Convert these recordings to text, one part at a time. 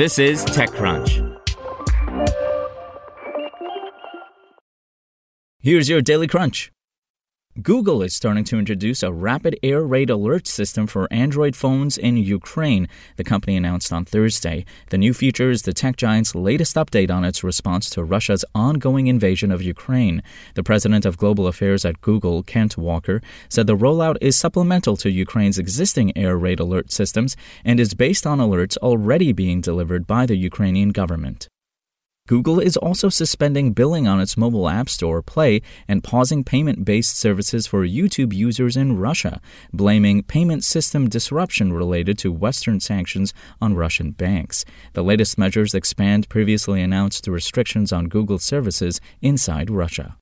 This is TechCrunch. Here's your Daily Crunch. Google is starting to introduce a rapid air raid alert system for Android phones in Ukraine, the company announced on Thursday. The new feature is the tech giant's latest update on its response to Russia's ongoing invasion of Ukraine. The president of global affairs at Google, Kent Walker, said the rollout is supplemental to Ukraine's existing air raid alert systems and is based on alerts already being delivered by the Ukrainian government. Google is also suspending billing on its mobile app store, Play, and pausing payment based services for YouTube users in Russia, blaming payment system disruption related to Western sanctions on Russian banks. The latest measures expand previously announced restrictions on Google services inside Russia.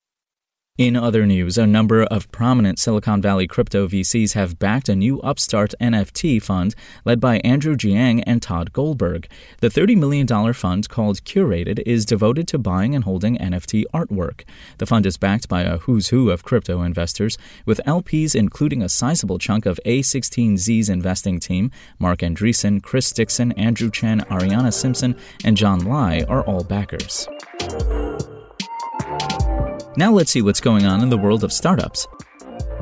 In other news, a number of prominent Silicon Valley crypto VCs have backed a new upstart NFT fund led by Andrew Jiang and Todd Goldberg. The $30 million fund called Curated is devoted to buying and holding NFT artwork. The fund is backed by a who's who of crypto investors, with LPs including a sizable chunk of A16Z's investing team. Marc Andreessen, Chris Dixon, Andrew Chen, Arianna Simpson, and John Lai are all backers. Now let's see what's going on in the world of startups.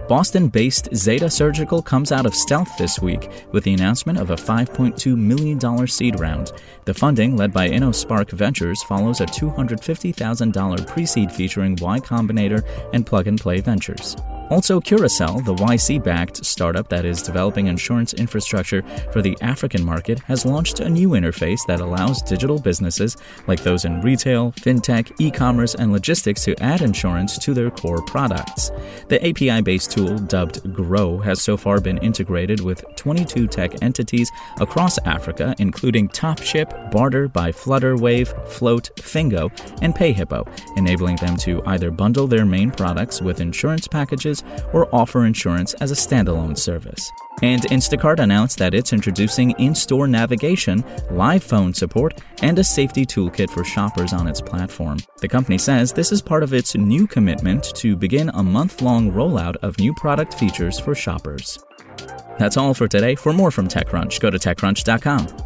Boston based Zeta Surgical comes out of stealth this week with the announcement of a $5.2 million seed round. The funding, led by InnoSpark Ventures, follows a $250,000 pre seed featuring Y Combinator and Plug and Play Ventures. Also, Curacel, the YC backed startup that is developing insurance infrastructure for the African market, has launched a new interface that allows digital businesses, like those in retail, fintech, e commerce, and logistics, to add insurance to their core products. The API based tool, dubbed Grow, has so far been integrated with 22 tech entities across Africa, including Topship, Barter by Flutterwave, Float, Fingo, and PayHippo, enabling them to either bundle their main products with insurance packages or offer insurance as a standalone service. And Instacart announced that it's introducing in store navigation, live phone support, and a safety toolkit for shoppers on its platform. The company says this is part of its new commitment to begin a month long rollout of new product features for shoppers. That's all for today. For more from TechCrunch, go to TechCrunch.com.